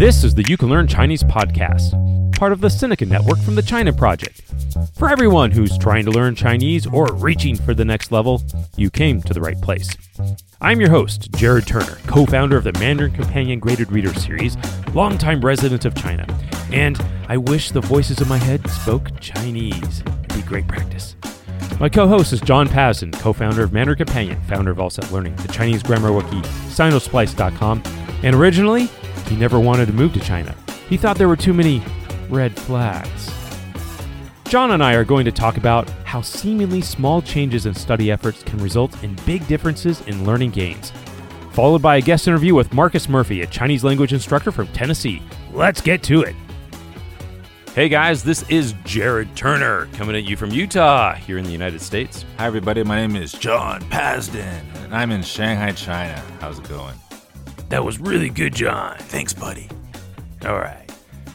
This is the You Can Learn Chinese podcast, part of the Sinica Network from the China Project. For everyone who's trying to learn Chinese or reaching for the next level, you came to the right place. I'm your host, Jared Turner, co founder of the Mandarin Companion Graded Reader Series, longtime resident of China. And I wish the voices in my head spoke Chinese. It'd be great practice. My co host is John Pasden, co founder of Mandarin Companion, founder of All Set Learning, the Chinese grammar wiki, Sinosplice.com, and originally, he never wanted to move to China. He thought there were too many red flags. John and I are going to talk about how seemingly small changes in study efforts can result in big differences in learning gains. Followed by a guest interview with Marcus Murphy, a Chinese language instructor from Tennessee. Let's get to it. Hey guys, this is Jared Turner coming at you from Utah here in the United States. Hi, everybody. My name is John Pasden, and I'm in Shanghai, China. How's it going? That was really good, John. Thanks, buddy. All right.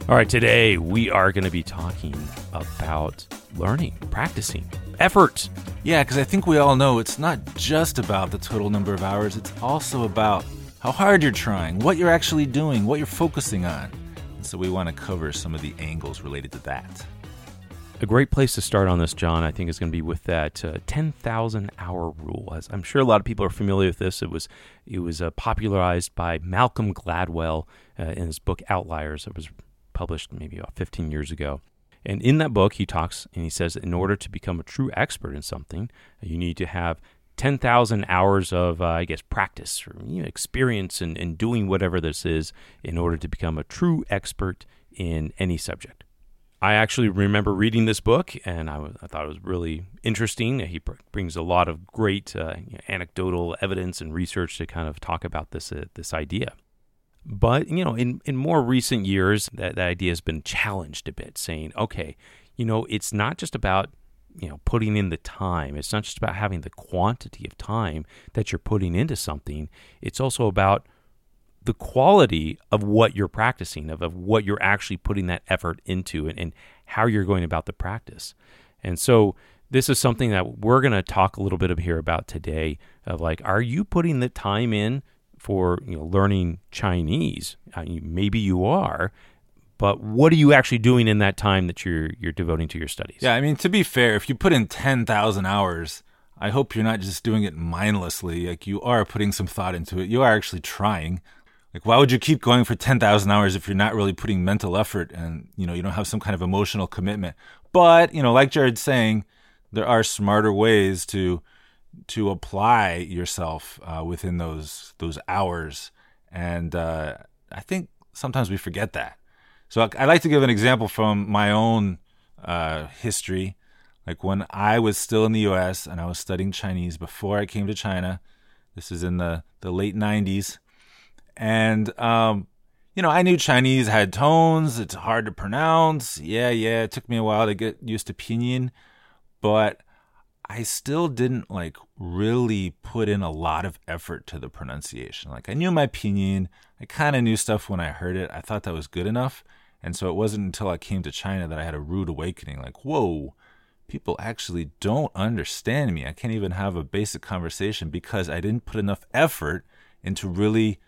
All right, today we are going to be talking about learning, practicing, effort. Yeah, because I think we all know it's not just about the total number of hours, it's also about how hard you're trying, what you're actually doing, what you're focusing on. So we want to cover some of the angles related to that. A great place to start on this, John, I think is going to be with that uh, 10,000 hour rule. As I'm sure a lot of people are familiar with this. It was it was uh, popularized by Malcolm Gladwell uh, in his book Outliers. It was published maybe about 15 years ago. And in that book, he talks and he says, that in order to become a true expert in something, you need to have 10,000 hours of, uh, I guess, practice or you know, experience in, in doing whatever this is in order to become a true expert in any subject. I actually remember reading this book and I, I thought it was really interesting. He pr- brings a lot of great uh, you know, anecdotal evidence and research to kind of talk about this, uh, this idea. But, you know, in, in more recent years, that, that idea has been challenged a bit, saying, okay, you know, it's not just about you know putting in the time it's not just about having the quantity of time that you're putting into something it's also about the quality of what you're practicing of, of what you're actually putting that effort into and, and how you're going about the practice and so this is something that we're going to talk a little bit of here about today of like are you putting the time in for you know learning chinese uh, I mean, maybe you are but what are you actually doing in that time that you're you're devoting to your studies? Yeah, I mean to be fair, if you put in 10,000 hours, I hope you're not just doing it mindlessly. Like you are putting some thought into it. You are actually trying. Like why would you keep going for 10,000 hours if you're not really putting mental effort and, you know, you don't have some kind of emotional commitment. But, you know, like Jared's saying, there are smarter ways to to apply yourself uh, within those those hours and uh, I think sometimes we forget that. So I like to give an example from my own uh, history. Like when I was still in the U.S. and I was studying Chinese before I came to China. This is in the the late '90s, and um, you know I knew Chinese had tones. It's hard to pronounce. Yeah, yeah. It took me a while to get used to pinyin, but I still didn't like really put in a lot of effort to the pronunciation. Like I knew my pinyin, I kind of knew stuff when I heard it. I thought that was good enough. And so it wasn't until I came to China that I had a rude awakening like, whoa, people actually don't understand me. I can't even have a basic conversation because I didn't put enough effort into really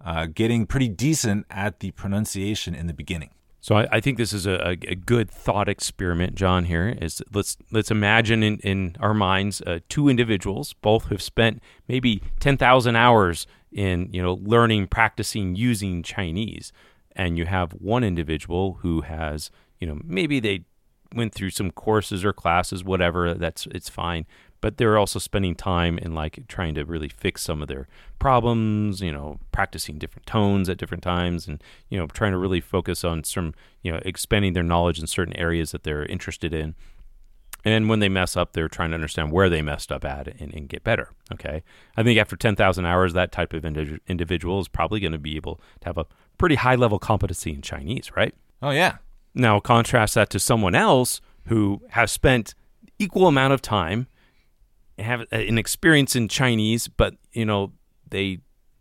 uh, getting pretty decent at the pronunciation in the beginning. So I, I think this is a, a, good thought experiment, John. Here is let's let's imagine in, in our minds uh, two individuals, both have spent maybe ten thousand hours in you know learning, practicing, using Chinese and you have one individual who has, you know, maybe they went through some courses or classes, whatever, that's it's fine. But they're also spending time in like trying to really fix some of their problems, you know, practicing different tones at different times and, you know, trying to really focus on some, you know, expanding their knowledge in certain areas that they're interested in. And when they mess up, they're trying to understand where they messed up at and, and get better. Okay. I think after 10,000 hours, that type of indi- individual is probably going to be able to have a pretty high level competency in Chinese, right? Oh, yeah. Now, contrast that to someone else who has spent equal amount of time have an experience in Chinese, but, you know, they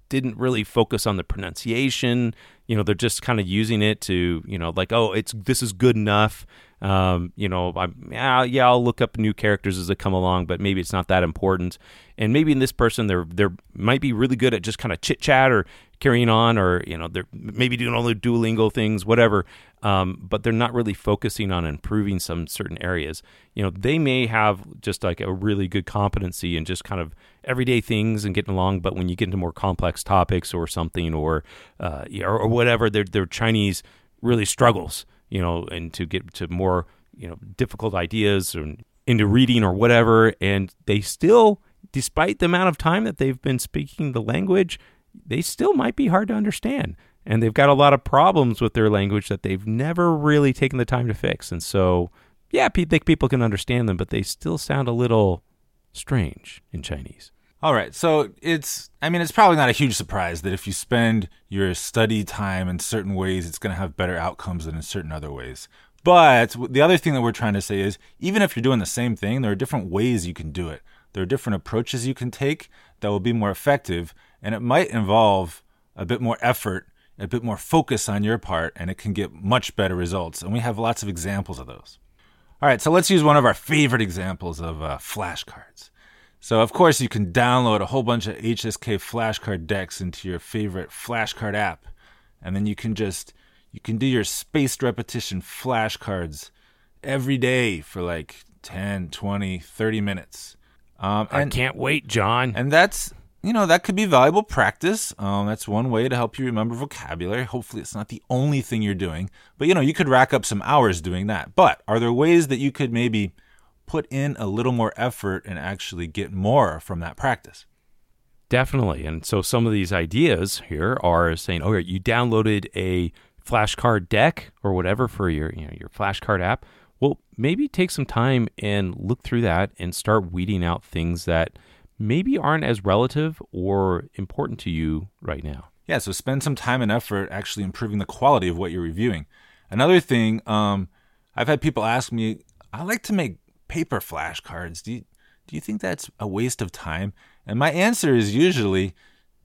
didn't really focus on the pronunciation. You know, they're just kind of using it to, you know, like, oh, it's this is good enough. Um, you know, I'm, yeah, yeah, I'll look up new characters as they come along, but maybe it's not that important. And maybe in this person, they're they're might be really good at just kind of chit chat or carrying on, or you know, they're maybe doing all the Duolingo things, whatever. Um, but they're not really focusing on improving some certain areas. You know, they may have just like a really good competency in just kind of everyday things and getting along, but when you get into more complex topics or something, or uh, or, or whatever, their their Chinese really struggles. You know, and to get to more you know difficult ideas or into reading or whatever, and they still, despite the amount of time that they've been speaking the language, they still might be hard to understand and they've got a lot of problems with their language that they've never really taken the time to fix. And so, yeah, I think people can understand them, but they still sound a little strange in Chinese. All right. So it's, I mean, it's probably not a huge surprise that if you spend your study time in certain ways, it's going to have better outcomes than in certain other ways. But the other thing that we're trying to say is even if you're doing the same thing, there are different ways you can do it. There are different approaches you can take that will be more effective, and it might involve a bit more effort a bit more focus on your part, and it can get much better results. And we have lots of examples of those. All right, so let's use one of our favorite examples of uh, flashcards. So, of course, you can download a whole bunch of HSK flashcard decks into your favorite flashcard app, and then you can just you can do your spaced repetition flashcards every day for like 10, 20, 30 minutes. Um, and, I can't wait, John. And that's you know, that could be valuable practice. Um, that's one way to help you remember vocabulary. Hopefully, it's not the only thing you're doing, but you know, you could rack up some hours doing that. But are there ways that you could maybe put in a little more effort and actually get more from that practice? Definitely. And so some of these ideas here are saying, oh, you downloaded a flashcard deck or whatever for your you know your flashcard app. Well, maybe take some time and look through that and start weeding out things that maybe aren't as relative or important to you right now. Yeah, so spend some time and effort actually improving the quality of what you're reviewing. Another thing, um, I've had people ask me, I like to make paper flashcards. Do you, do you think that's a waste of time? And my answer is usually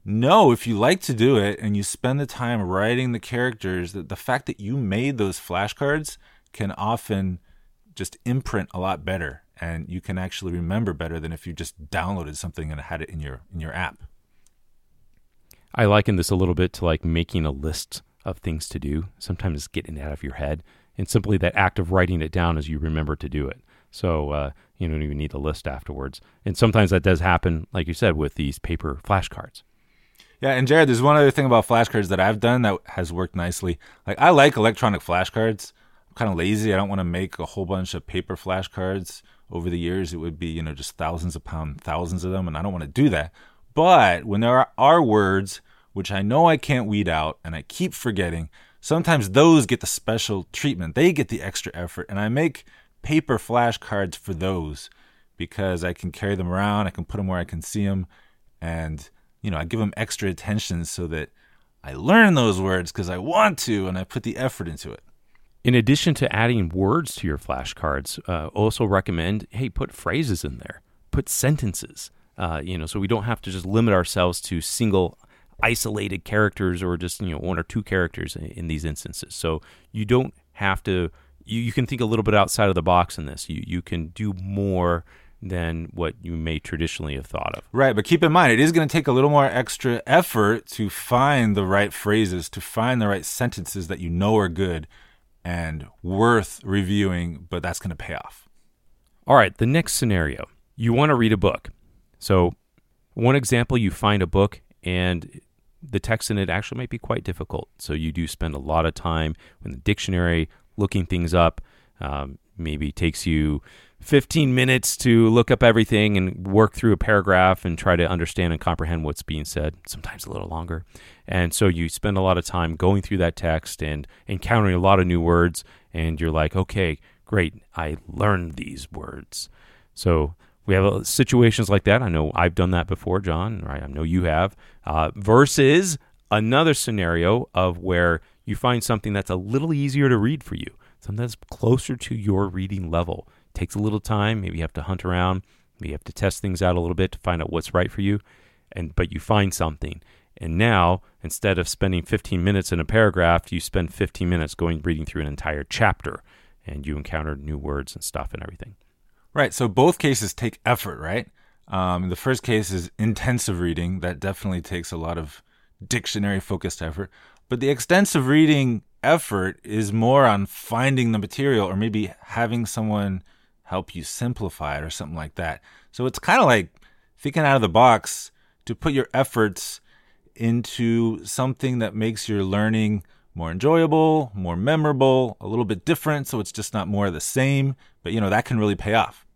no, if you like to do it and you spend the time writing the characters, the, the fact that you made those flashcards can often just imprint a lot better and you can actually remember better than if you just downloaded something and had it in your in your app. I liken this a little bit to like making a list of things to do. Sometimes it's getting it out of your head, and simply that act of writing it down as you remember to do it. So uh, you don't even need a list afterwards. And sometimes that does happen, like you said, with these paper flashcards. Yeah, and Jared, there's one other thing about flashcards that I've done that has worked nicely. Like I like electronic flashcards. I'm kind of lazy. I don't want to make a whole bunch of paper flashcards over the years it would be you know just thousands of pounds thousands of them and i don't want to do that. But when there are, are words which i know i can't weed out and i keep forgetting sometimes those get the special treatment. They get the extra effort and i make paper flashcards for those because i can carry them around i can put them where i can see them and you know i give them extra attention so that i learn those words because i want to and i put the effort into it in addition to adding words to your flashcards, uh, also recommend hey, put phrases in there, put sentences. Uh, you know, so we don't have to just limit ourselves to single isolated characters or just you know one or two characters in, in these instances. So you don't have to. You, you can think a little bit outside of the box in this. You you can do more than what you may traditionally have thought of. Right, but keep in mind it is going to take a little more extra effort to find the right phrases, to find the right sentences that you know are good and worth reviewing, but that's going to pay off. All right, the next scenario you want to read a book. So, one example, you find a book and the text in it actually might be quite difficult. So, you do spend a lot of time in the dictionary looking things up. Um, maybe takes you 15 minutes to look up everything and work through a paragraph and try to understand and comprehend what's being said, sometimes a little longer. And so you spend a lot of time going through that text and encountering a lot of new words, and you're like, okay, great, I learned these words. So we have uh, situations like that. I know I've done that before, John, right? I know you have. Uh, versus another scenario of where you find something that's a little easier to read for you, something that's closer to your reading level takes a little time. Maybe you have to hunt around. Maybe you have to test things out a little bit to find out what's right for you. And but you find something. And now, instead of spending 15 minutes in a paragraph, you spend 15 minutes going reading through an entire chapter. and you encounter new words and stuff and everything. Right. So both cases take effort, right? Um, the first case is intensive reading. That definitely takes a lot of dictionary focused effort. But the extensive reading effort is more on finding the material or maybe having someone help you simplify it or something like that. So it's kind of like thinking out of the box to put your efforts into something that makes your learning more enjoyable, more memorable, a little bit different so it's just not more of the same, but you know that can really pay off.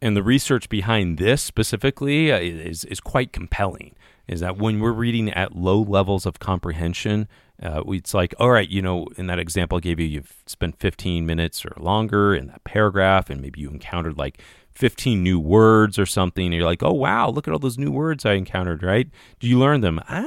And the research behind this specifically uh, is is quite compelling. Is that when we're reading at low levels of comprehension, uh, it's like, all right, you know, in that example I gave you, you've spent 15 minutes or longer in that paragraph, and maybe you encountered like 15 new words or something. And you're like, oh, wow, look at all those new words I encountered, right? Do you learn them? Ah,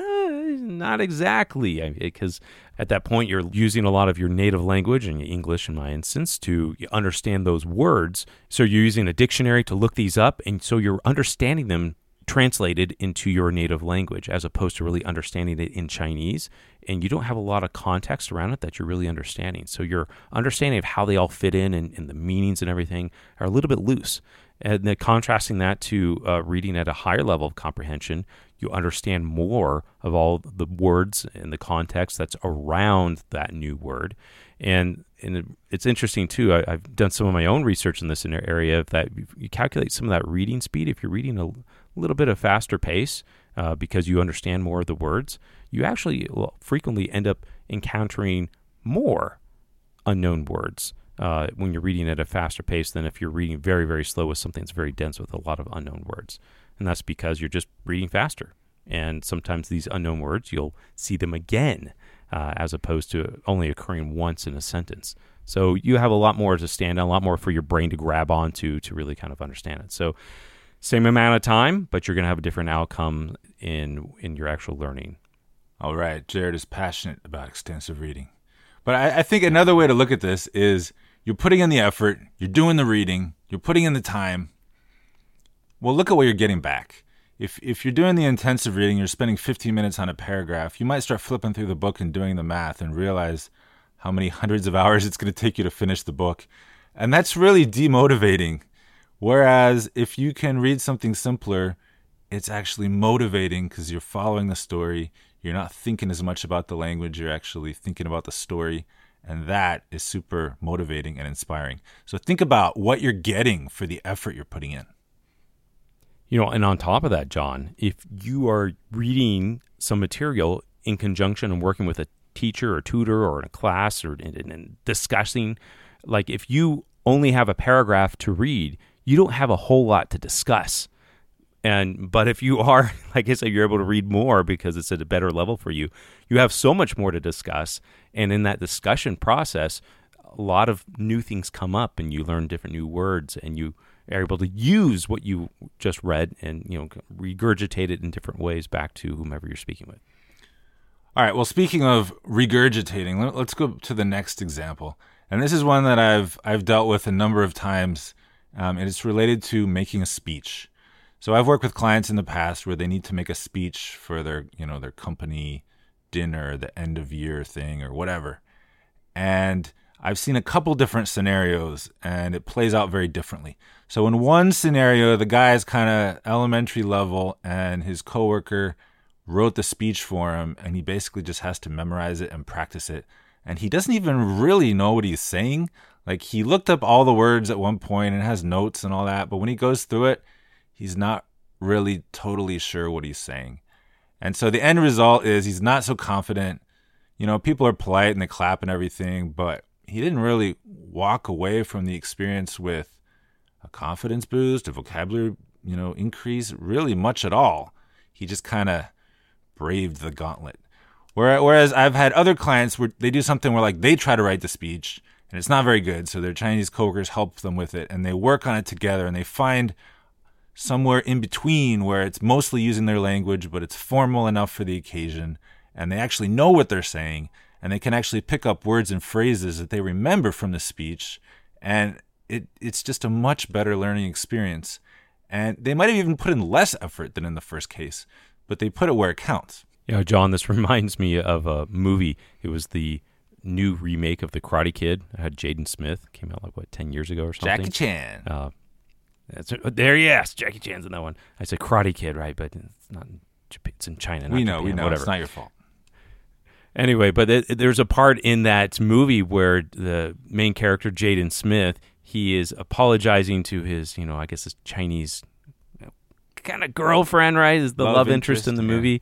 not exactly. Because at that point, you're using a lot of your native language, and English in my instance, to understand those words. So you're using a dictionary to look these up, and so you're understanding them translated into your native language as opposed to really understanding it in Chinese. And you don't have a lot of context around it that you're really understanding. So your understanding of how they all fit in and, and the meanings and everything are a little bit loose. And then contrasting that to uh, reading at a higher level of comprehension, you understand more of all the words and the context that's around that new word. And and it's interesting too. I, have done some of my own research in this area that you calculate some of that reading speed. If you're reading a little bit of faster pace uh, because you understand more of the words, you actually frequently end up encountering more unknown words uh, when you're reading at a faster pace than if you're reading very, very slow with something that's very dense with a lot of unknown words. And that's because you're just reading faster. And sometimes these unknown words, you'll see them again uh, as opposed to only occurring once in a sentence. So you have a lot more to stand on, a lot more for your brain to grab onto to really kind of understand it. So same amount of time, but you're going to have a different outcome in in your actual learning. All right, Jared is passionate about extensive reading, but I, I think another way to look at this is you're putting in the effort, you're doing the reading, you're putting in the time. Well, look at what you're getting back. If if you're doing the intensive reading, you're spending 15 minutes on a paragraph, you might start flipping through the book and doing the math and realize how many hundreds of hours it's going to take you to finish the book. And that's really demotivating Whereas if you can read something simpler, it's actually motivating because you're following the story. You're not thinking as much about the language, you're actually thinking about the story. And that is super motivating and inspiring. So think about what you're getting for the effort you're putting in. You know, and on top of that, John, if you are reading some material in conjunction and working with a teacher or tutor or in a class or in, in discussing, like if you only have a paragraph to read, you don't have a whole lot to discuss. And but if you are, like I said, you're able to read more because it's at a better level for you. You have so much more to discuss, and in that discussion process, a lot of new things come up, and you learn different new words, and you are able to use what you just read and you know regurgitate it in different ways back to whomever you're speaking with. All right. Well, speaking of regurgitating, let's go to the next example, and this is one that I've I've dealt with a number of times um, and it's related to making a speech. So I've worked with clients in the past where they need to make a speech for their, you know, their company dinner, the end of year thing, or whatever. And I've seen a couple different scenarios, and it plays out very differently. So in one scenario, the guy is kind of elementary level, and his coworker wrote the speech for him, and he basically just has to memorize it and practice it. And he doesn't even really know what he's saying. Like he looked up all the words at one point and has notes and all that, but when he goes through it, he's not really totally sure what he's saying. And so the end result is he's not so confident. You know, people are polite and they clap and everything, but he didn't really walk away from the experience with a confidence boost, a vocabulary, you know, increase, really much at all. He just kind of braved the gauntlet. Whereas I've had other clients where they do something where like they try to write the speech and it's not very good. So their Chinese coworkers help them with it, and they work on it together, and they find somewhere in between where it's mostly using their language, but it's formal enough for the occasion, and they actually know what they're saying, and they can actually pick up words and phrases that they remember from the speech, and it it's just a much better learning experience. And they might have even put in less effort than in the first case, but they put it where it counts. Yeah, John, this reminds me of a movie. It was the new remake of the Karate Kid. I had Jaden Smith came out like what ten years ago or something. Jackie Chan. Uh, that's, there, yes, Jackie Chan's in that one. I said Karate Kid, right? But it's not. In Japan, it's in China. we know, Japan, we know. Whatever. It's not your fault. Anyway, but it, there's a part in that movie where the main character Jaden Smith he is apologizing to his, you know, I guess his Chinese kind of girlfriend, right? Is the love, Love interest, in the interest, yeah. movie.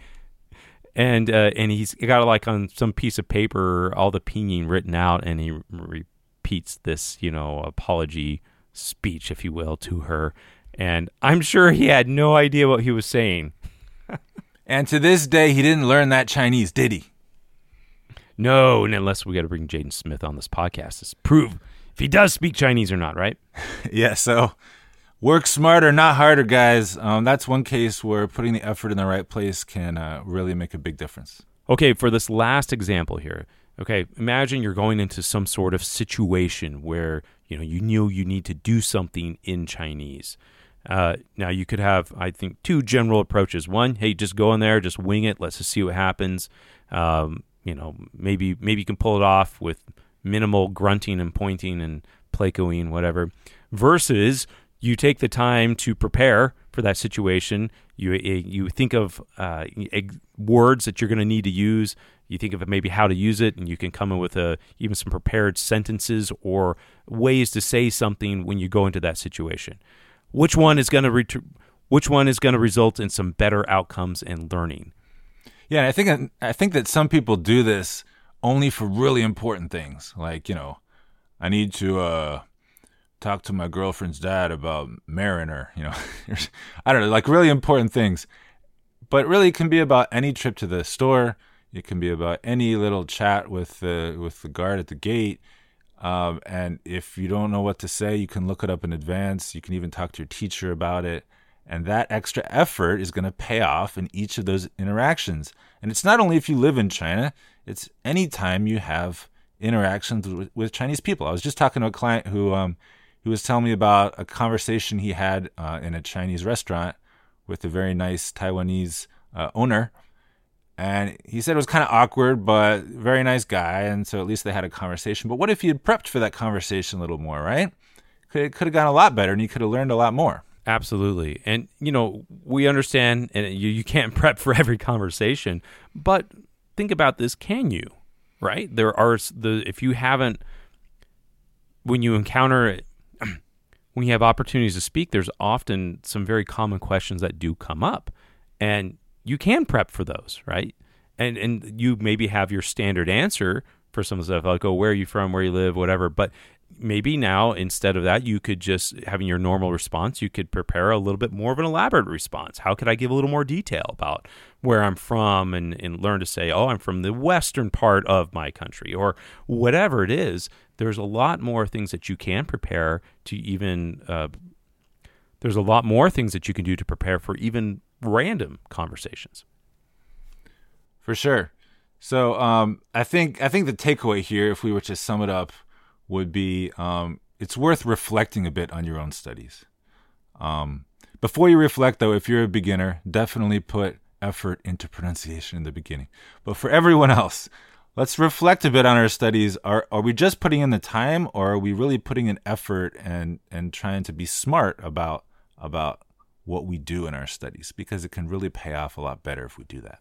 And uh, and he's got like on some piece of paper all the pinyin written out, and he repeats this, you know, apology speech, if you will, to her. And I'm sure he had no idea what he was saying. And to this day, he didn't learn that Chinese, did he? No, and unless we got to bring Jaden Smith on this podcast to prove if he does speak Chinese or not, right? Yeah, so work smarter, not harder, guys. Um, that's one case where putting the effort in the right place can uh, really make a big difference. Okay, for this last example here, okay, imagine you're going into some sort of situation where you know you know you need to do something in Chinese. Uh, now you could have, I think, two general approaches. One, hey, just go in there, just wing it. Let's just see what happens. Um, you know, maybe maybe you can pull it off with minimal grunting and pointing and placoing, whatever. Versus you take the time to prepare for that situation. You you think of uh, words that you're going to need to use. You think of maybe how to use it, and you can come in with a, even some prepared sentences or ways to say something when you go into that situation. Which one is going to ret- which one is going to result in some better outcomes and learning? Yeah, I think I think that some people do this only for really important things, like you know, I need to uh, talk to my girlfriend's dad about marrying her. You know, I don't know, like really important things. But really, it can be about any trip to the store. It can be about any little chat with the with the guard at the gate. Um, and if you don't know what to say, you can look it up in advance. You can even talk to your teacher about it. And that extra effort is going to pay off in each of those interactions. And it's not only if you live in China, it's anytime you have interactions with, with Chinese people. I was just talking to a client who, um, who was telling me about a conversation he had uh, in a Chinese restaurant with a very nice Taiwanese uh, owner. And he said it was kind of awkward, but very nice guy. And so at least they had a conversation. But what if you had prepped for that conversation a little more, right? It could have gone a lot better and you could have learned a lot more. Absolutely. And, you know, we understand and you, you can't prep for every conversation, but think about this can you? Right? There are the, if you haven't, when you encounter, when you have opportunities to speak, there's often some very common questions that do come up. And you can prep for those, right? And, and you maybe have your standard answer for some of the stuff like, oh, where are you from, where you live, whatever. But maybe now instead of that you could just having your normal response you could prepare a little bit more of an elaborate response how could i give a little more detail about where i'm from and, and learn to say oh i'm from the western part of my country or whatever it is there's a lot more things that you can prepare to even uh, there's a lot more things that you can do to prepare for even random conversations For sure. So um, I think I think the takeaway here, if we were to sum it up, would be um, it's worth reflecting a bit on your own studies. Um, before you reflect, though, if you're a beginner, definitely put effort into pronunciation in the beginning. But for everyone else, let's reflect a bit on our studies. Are are we just putting in the time, or are we really putting in effort and and trying to be smart about about what we do in our studies? Because it can really pay off a lot better if we do that.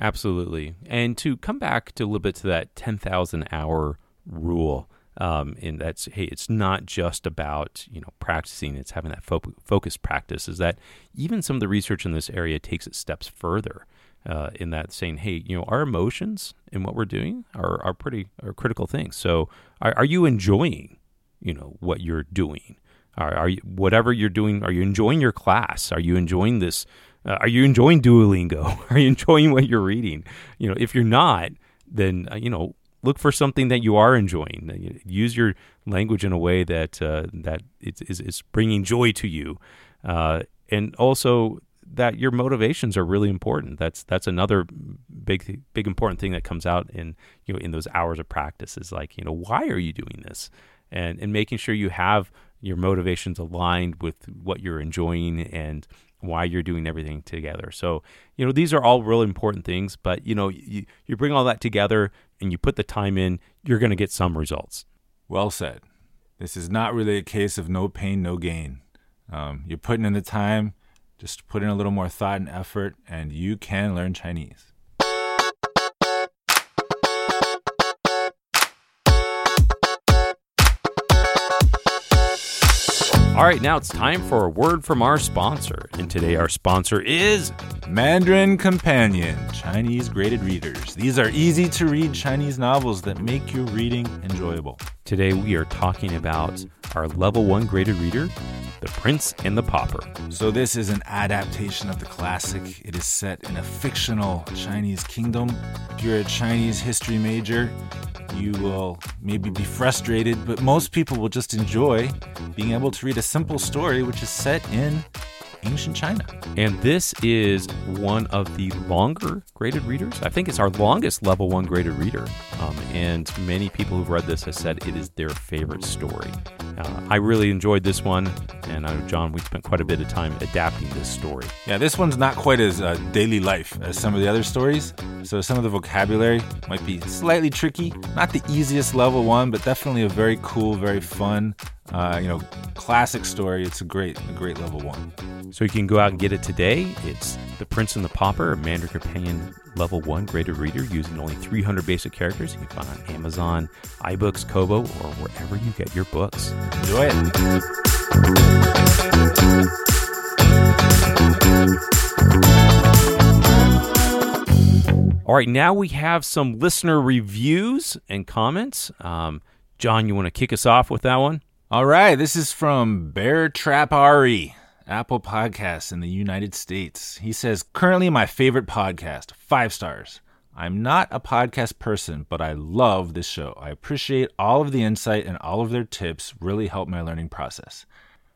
Absolutely. And to come back to a little bit to that 10,000 hour rule, um, and that's, hey, it's not just about, you know, practicing, it's having that fo- focused practice, is that even some of the research in this area takes it steps further. Uh, in that saying, hey, you know, our emotions and what we're doing are, are pretty are critical things. So, are, are you enjoying, you know, what you're doing? Are, are you whatever you're doing? Are you enjoying your class? Are you enjoying this uh, are you enjoying Duolingo? Are you enjoying what you're reading? You know, if you're not, then uh, you know, look for something that you are enjoying. Use your language in a way that uh, that is is bringing joy to you, uh, and also that your motivations are really important. That's that's another big big important thing that comes out in you know in those hours of practice is like you know why are you doing this, and and making sure you have your motivations aligned with what you're enjoying and why you're doing everything together. So, you know, these are all really important things, but you know, you, you bring all that together, and you put the time in, you're going to get some results. Well said. This is not really a case of no pain, no gain. Um, you're putting in the time, just put in a little more thought and effort, and you can learn Chinese. All right, now it's time for a word from our sponsor. And today our sponsor is Mandarin Companion, Chinese graded readers. These are easy to read Chinese novels that make your reading enjoyable. Today we are talking about our level 1 graded reader, The Prince and the Pauper. So, this is an adaptation of the classic. It is set in a fictional Chinese kingdom. If you're a Chinese history major, you will maybe be frustrated, but most people will just enjoy being able to read a simple story which is set in ancient China. And this is one of the longer graded readers. I think it's our longest level one graded reader. Um, and many people who've read this have said it is their favorite story. Uh, I really enjoyed this one. And I know, John, we spent quite a bit of time adapting this story. Yeah, this one's not quite as uh, daily life as some of the other stories. So some of the vocabulary might be slightly tricky. Not the easiest level one, but definitely a very cool, very fun, uh, you know, classic story. It's a great, a great level one. So you can go out and get it today. It's The Prince and the Pauper, a Mandarin Companion Level 1 graded reader using only 300 basic characters. You can find on Amazon, iBooks, Kobo, or wherever you get your books. Enjoy it. All right, now we have some listener reviews and comments. Um, John, you want to kick us off with that one? All right, this is from Bear Trap Ari. Apple Podcasts in the United States. He says, currently my favorite podcast, five stars. I'm not a podcast person, but I love this show. I appreciate all of the insight and all of their tips really help my learning process.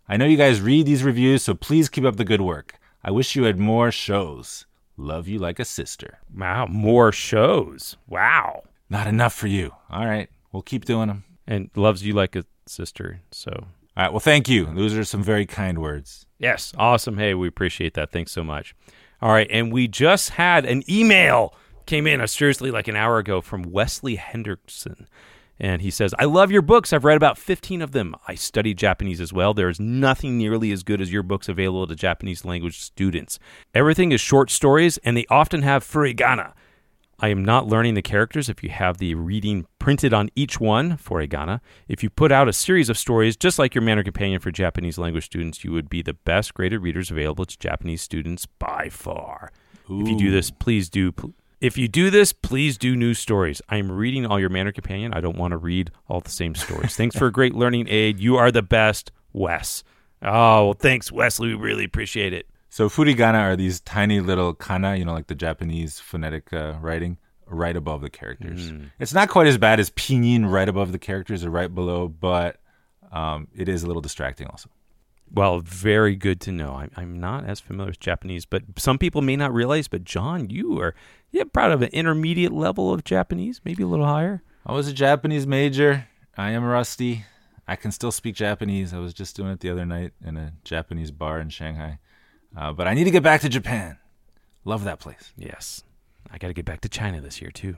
I know you guys read these reviews, so please keep up the good work. I wish you had more shows. Love you like a sister. Wow, more shows. Wow. Not enough for you. All right, we'll keep doing them. And loves you like a sister. So, all right, well, thank you. Those are some very kind words. Yes, awesome. Hey, we appreciate that. Thanks so much. All right, and we just had an email came in uh, seriously like an hour ago from Wesley Henderson. And he says, I love your books. I've read about 15 of them. I study Japanese as well. There is nothing nearly as good as your books available to Japanese language students. Everything is short stories, and they often have furigana, I am not learning the characters if you have the reading printed on each one furigana. If you put out a series of stories, just like your Mandarin Companion for Japanese language students, you would be the best graded readers available to Japanese students by far. Ooh. If you do this, please do. If you do this, please do new stories. I am reading all your Mandarin Companion. I don't want to read all the same stories. thanks for a great learning aid. You are the best, Wes. Oh, well, thanks, Wesley. We really appreciate it. So furigana are these tiny little kana, you know, like the Japanese phonetic uh, writing, right above the characters. Mm. It's not quite as bad as pinyin right above the characters or right below, but um, it is a little distracting also. Well, very good to know. I'm, I'm not as familiar with Japanese, but some people may not realize. But John, you are yeah proud of an intermediate level of Japanese, maybe a little higher. I was a Japanese major. I am rusty. I can still speak Japanese. I was just doing it the other night in a Japanese bar in Shanghai. Uh, but I need to get back to Japan. Love that place. Yes. I got to get back to China this year, too.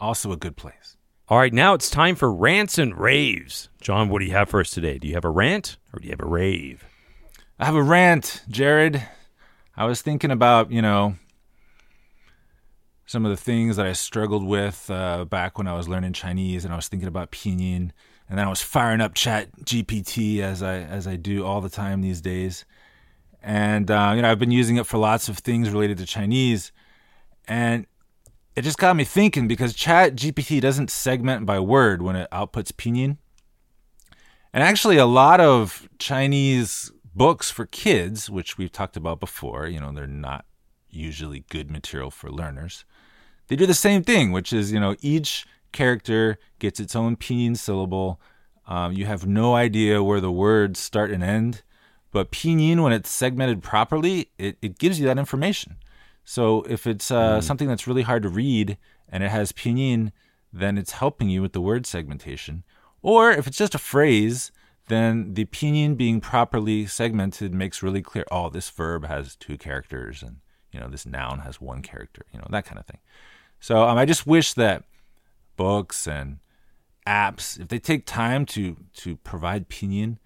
Also a good place. All right, now it's time for rants and raves. John, what do you have for us today? Do you have a rant or do you have a rave? I have a rant, Jared. I was thinking about, you know, some of the things that I struggled with uh, back when I was learning Chinese, and I was thinking about pinyin, and then I was firing up Chat GPT as I as I do all the time these days and uh, you know I've been using it for lots of things related to Chinese, and it just got me thinking because Chat GPT doesn't segment by word when it outputs pinyin, and actually a lot of Chinese books for kids, which we've talked about before, you know they're not usually good material for learners. They do the same thing, which is you know each character gets its own pinyin syllable. Um, you have no idea where the words start and end but pinyin, when it's segmented properly, it, it gives you that information. So if it's uh, mm. something that's really hard to read and it has pinyin, then it's helping you with the word segmentation. Or if it's just a phrase, then the pinyin being properly segmented makes really clear, oh, this verb has two characters and, you know, this noun has one character, you know, that kind of thing. So um, I just wish that books and apps, if they take time to to provide pinyin,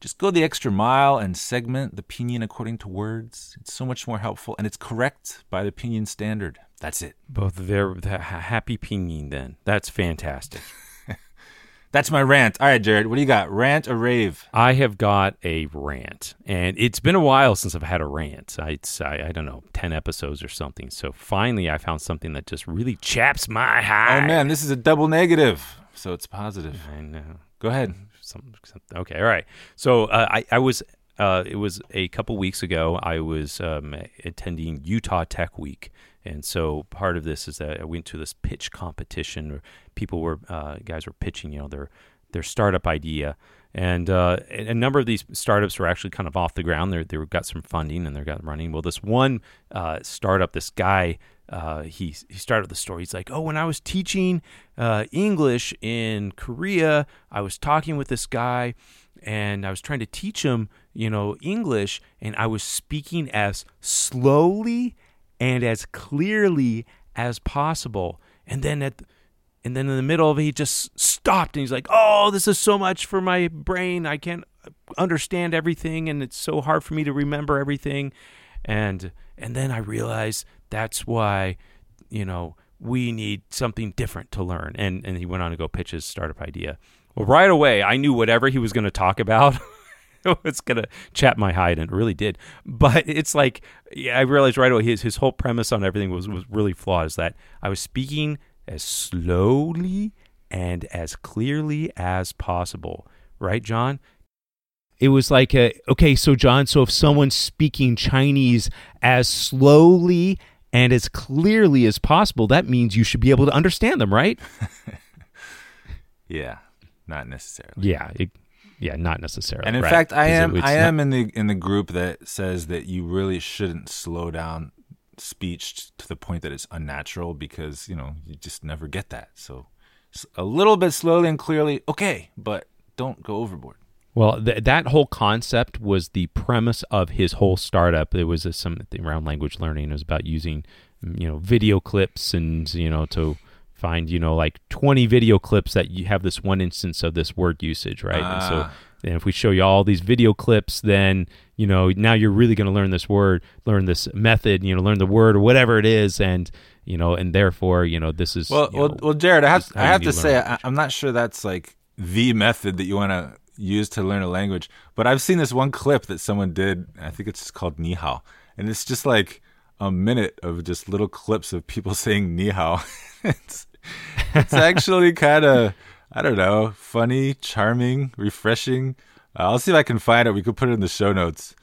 just go the extra mile and segment the pinyin according to words. It's so much more helpful and it's correct by the pinyin standard. That's it. Both very happy pinyin then. That's fantastic. That's my rant. All right, Jared, what do you got? Rant or rave? I have got a rant, and it's been a while since I've had a rant. I, I, I don't know, 10 episodes or something. So finally, I found something that just really chaps my oh, hide. Oh, man, this is a double negative. So it's positive. I know. Go ahead. Some, some, okay, all right. So uh, I, I was, uh, it was a couple weeks ago, I was um, attending Utah Tech Week. And so part of this is that I went to this pitch competition where people were uh, guys were pitching, you know, their their startup idea, and uh, a number of these startups were actually kind of off the ground. They they got some funding and they got running. Well, this one uh, startup, this guy. Uh, he he started the story. He's like, "Oh, when I was teaching uh, English in Korea, I was talking with this guy, and I was trying to teach him, you know, English, and I was speaking as slowly and as clearly as possible. And then at and then in the middle of it, he just stopped and he's like, "Oh, this is so much for my brain. I can't understand everything, and it's so hard for me to remember everything." And and then I realized that's why, you know, we need something different to learn. And and he went on to go pitch his startup idea. Well, right away, I knew whatever he was going to talk about. it's gonna chap my hide, and it really did. But it's like yeah, I realized right away his his whole premise on everything was was really flawed. Is that I was speaking as slowly and as clearly as possible, right, John? It was like a okay, so John, so if someone's speaking Chinese as slowly and as clearly as possible, that means you should be able to understand them, right? yeah, not necessarily. Yeah, it, yeah, not necessarily. And in right. fact, I am it, I am in the in the group that says that you really shouldn't slow down speech to the point that it's unnatural because you know you just never get that. So a little bit slowly and clearly, okay, but don't go overboard. Well, th- that whole concept was the premise of his whole startup. It was a, something around language learning. It was about using, you know, video clips and you know to find you know like 20 video clips that you have this one instance of this word usage right and so ah. And if we show you all these video clips then you know now you're really going to learn this word learn this method you know learn the word or whatever it is and you know and therefore you know this is well well, know, well jared i have, I have to say I, i'm not sure that's like the method that you want to use to learn a language but i've seen this one clip that someone did i think it's called ni hao and it's just like a minute of just little clips of people saying ni hao. It's it's actually kind of I don't know, funny, charming, refreshing. Uh, I'll see if I can find it. We could put it in the show notes.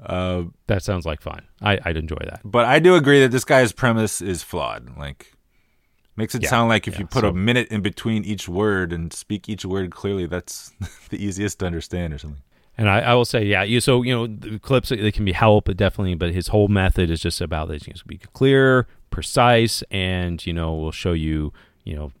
Uh, that sounds like fun. I, I'd enjoy that. But I do agree that this guy's premise is flawed. Like, makes it yeah, sound like if yeah, you put so, a minute in between each word and speak each word clearly, that's the easiest to understand or something. And I, I will say, yeah, you so you know the clips they can be help, definitely, but his whole method is just about this. You know, be clear, precise, and you know we'll show you you know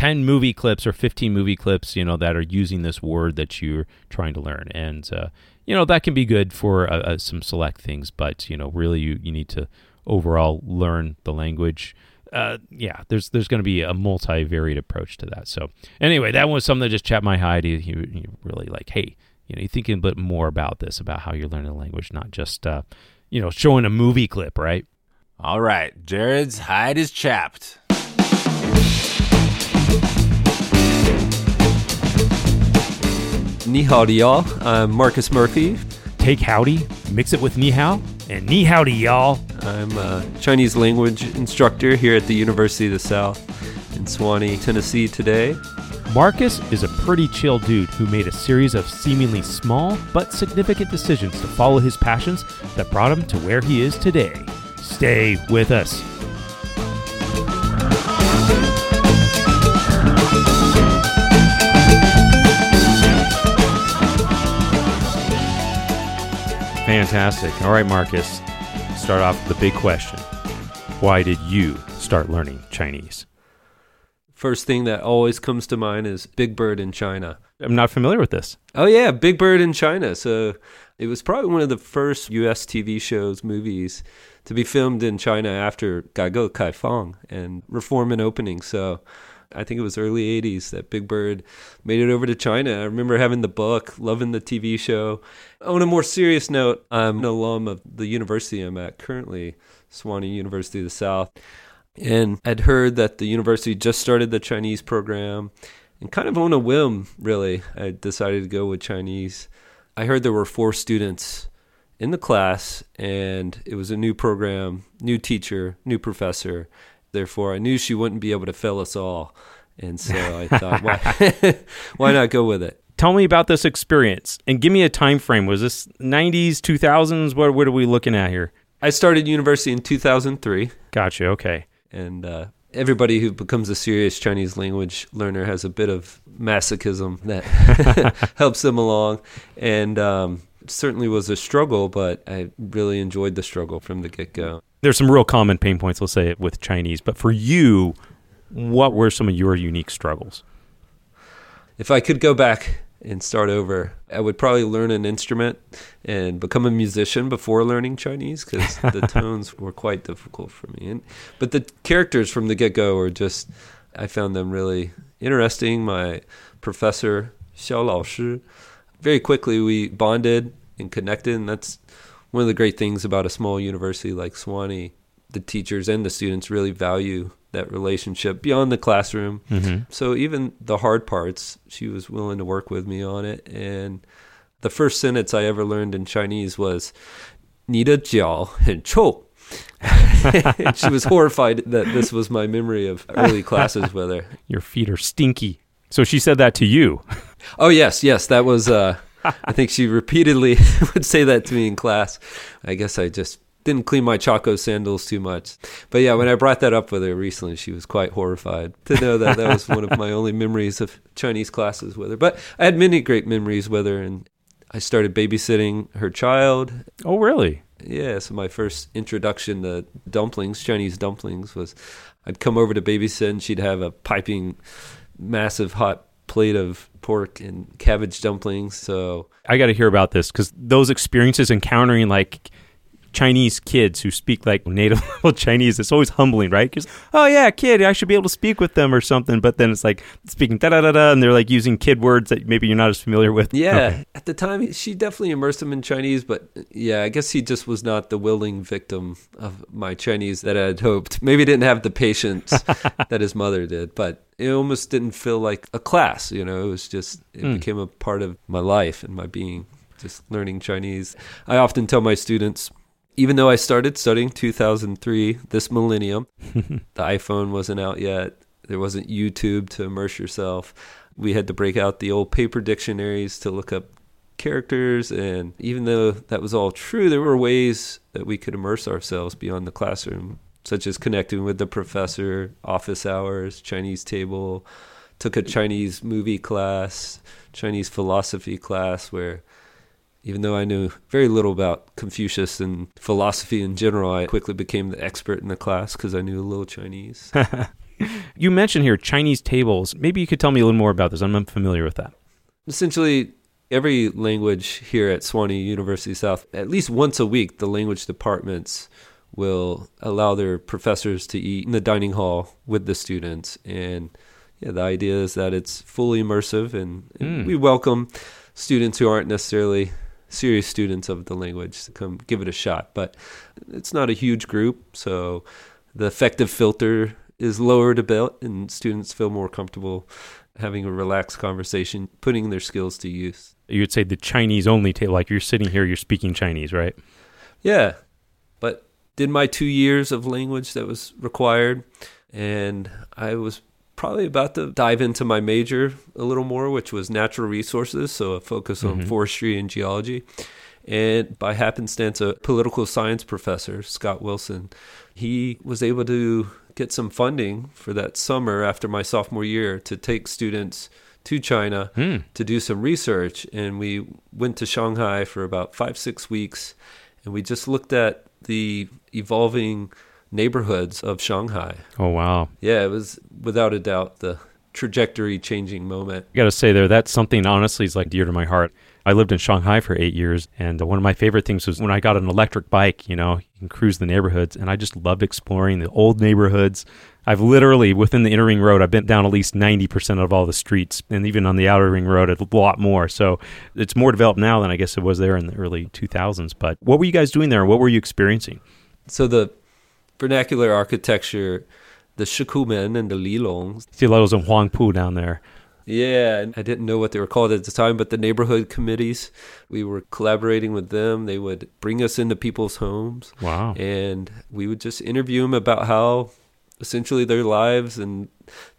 10 movie clips or 15 movie clips you know that are using this word that you're trying to learn and uh, you know that can be good for uh, uh, some select things but you know really you, you need to overall learn the language uh, yeah, there's there's going to be a multivariate approach to that. So anyway, that was something that just chapped my hide. He, he really like, hey, you know, you're thinking a bit more about this, about how you're learning the language, not just uh, you know, showing a movie clip, right? All right, Jared's hide is chapped. Ni hao to y'all. I'm Marcus Murphy. Take howdy, mix it with ni hao, and ni hao to y'all. I'm a Chinese language instructor here at the University of the South in Sewanee, Tennessee today. Marcus is a pretty chill dude who made a series of seemingly small but significant decisions to follow his passions that brought him to where he is today. Stay with us. Fantastic. All right, Marcus. Start off with the big question. Why did you start learning Chinese? First thing that always comes to mind is Big Bird in China. I'm not familiar with this. Oh yeah, Big Bird in China. So it was probably one of the first US TV shows, movies to be filmed in China after Gaige Kaifang and reform and opening. So I think it was early 80s that Big Bird made it over to China. I remember having the book, loving the TV show. On a more serious note, I'm an alum of the university I'm at currently, Sewanee University of the South. And I'd heard that the university just started the Chinese program. And kind of on a whim, really, I decided to go with Chinese. I heard there were four students in the class, and it was a new program, new teacher, new professor. Therefore, I knew she wouldn't be able to fill us all. And so I thought, why, why not go with it? Tell me about this experience and give me a time frame. Was this 90s, 2000s? What, what are we looking at here? I started university in 2003. Gotcha. Okay. And uh, everybody who becomes a serious Chinese language learner has a bit of masochism that helps them along. And um, certainly was a struggle, but I really enjoyed the struggle from the get go. There's some real common pain points, let's say, with Chinese. But for you, what were some of your unique struggles? If I could go back and start over, I would probably learn an instrument and become a musician before learning Chinese because the tones were quite difficult for me. And, but the characters from the get go were just, I found them really interesting. My professor, Xiao Lao Shi, very quickly we bonded and connected, and that's one of the great things about a small university like Sewanee, the teachers and the students really value that relationship beyond the classroom. Mm-hmm. So even the hard parts, she was willing to work with me on it. And the first sentence I ever learned in Chinese was "Nida jiao and chou." she was horrified that this was my memory of early classes with her. Your feet are stinky. So she said that to you. Oh yes, yes, that was uh, I think she repeatedly would say that to me in class. I guess I just didn't clean my Chaco sandals too much. But yeah, when I brought that up with her recently, she was quite horrified to know that that was one of my only memories of Chinese classes with her. But I had many great memories with her, and I started babysitting her child. Oh, really? Yeah, so my first introduction to dumplings, Chinese dumplings, was I'd come over to babysit, and she'd have a piping, massive hot plate of pork and cabbage dumplings. So I got to hear about this because those experiences encountering like Chinese kids who speak like native level Chinese, it's always humbling, right? Because, oh yeah, kid, I should be able to speak with them or something. But then it's like speaking da da da da, and they're like using kid words that maybe you're not as familiar with. Yeah, okay. at the time, she definitely immersed him in Chinese, but yeah, I guess he just was not the willing victim of my Chinese that I had hoped. Maybe didn't have the patience that his mother did, but it almost didn't feel like a class, you know, it was just, it mm. became a part of my life and my being just learning Chinese. I often tell my students, even though I started studying 2003, this millennium, the iPhone wasn't out yet. There wasn't YouTube to immerse yourself. We had to break out the old paper dictionaries to look up characters. And even though that was all true, there were ways that we could immerse ourselves beyond the classroom, such as connecting with the professor, office hours, Chinese table, took a Chinese movie class, Chinese philosophy class where even though I knew very little about Confucius and philosophy in general, I quickly became the expert in the class because I knew a little Chinese. you mentioned here Chinese tables. Maybe you could tell me a little more about this. I'm unfamiliar with that. Essentially, every language here at Sewanee University South, at least once a week, the language departments will allow their professors to eat in the dining hall with the students. And yeah, the idea is that it's fully immersive and, and mm. we welcome students who aren't necessarily serious students of the language to come give it a shot. But it's not a huge group, so the affective filter is lowered a bit, and students feel more comfortable having a relaxed conversation, putting their skills to use. You would say the Chinese only table, like you're sitting here, you're speaking Chinese, right? Yeah, but did my two years of language that was required, and I was probably about to dive into my major a little more, which was natural resources, so a focus on mm-hmm. forestry and geology. And by happenstance, a political science professor, Scott Wilson, he was able to get some funding for that summer after my sophomore year to take students to China mm. to do some research. And we went to Shanghai for about five, six weeks. And we just looked at the evolving neighborhoods of Shanghai. Oh wow! Yeah, it was without a doubt the trajectory changing moment. I got to say there, that's something honestly is like dear to my heart. I lived in Shanghai for eight years, and uh, one of my favorite things was when I got an electric bike. You know, you can cruise the neighborhoods, and I just loved exploring the old neighborhoods. I've literally within the inner ring road, I've been down at least ninety percent of all the streets, and even on the outer ring road, a lot more. So it's more developed now than I guess it was there in the early two thousands. But what were you guys doing there? What were you experiencing? So the vernacular architecture, the Shikumen and the Lilong. See a lot of those in Huangpu down there. Yeah, I didn't know what they were called at the time, but the neighborhood committees, we were collaborating with them. They would bring us into people's homes. Wow. And we would just interview them about how essentially their lives and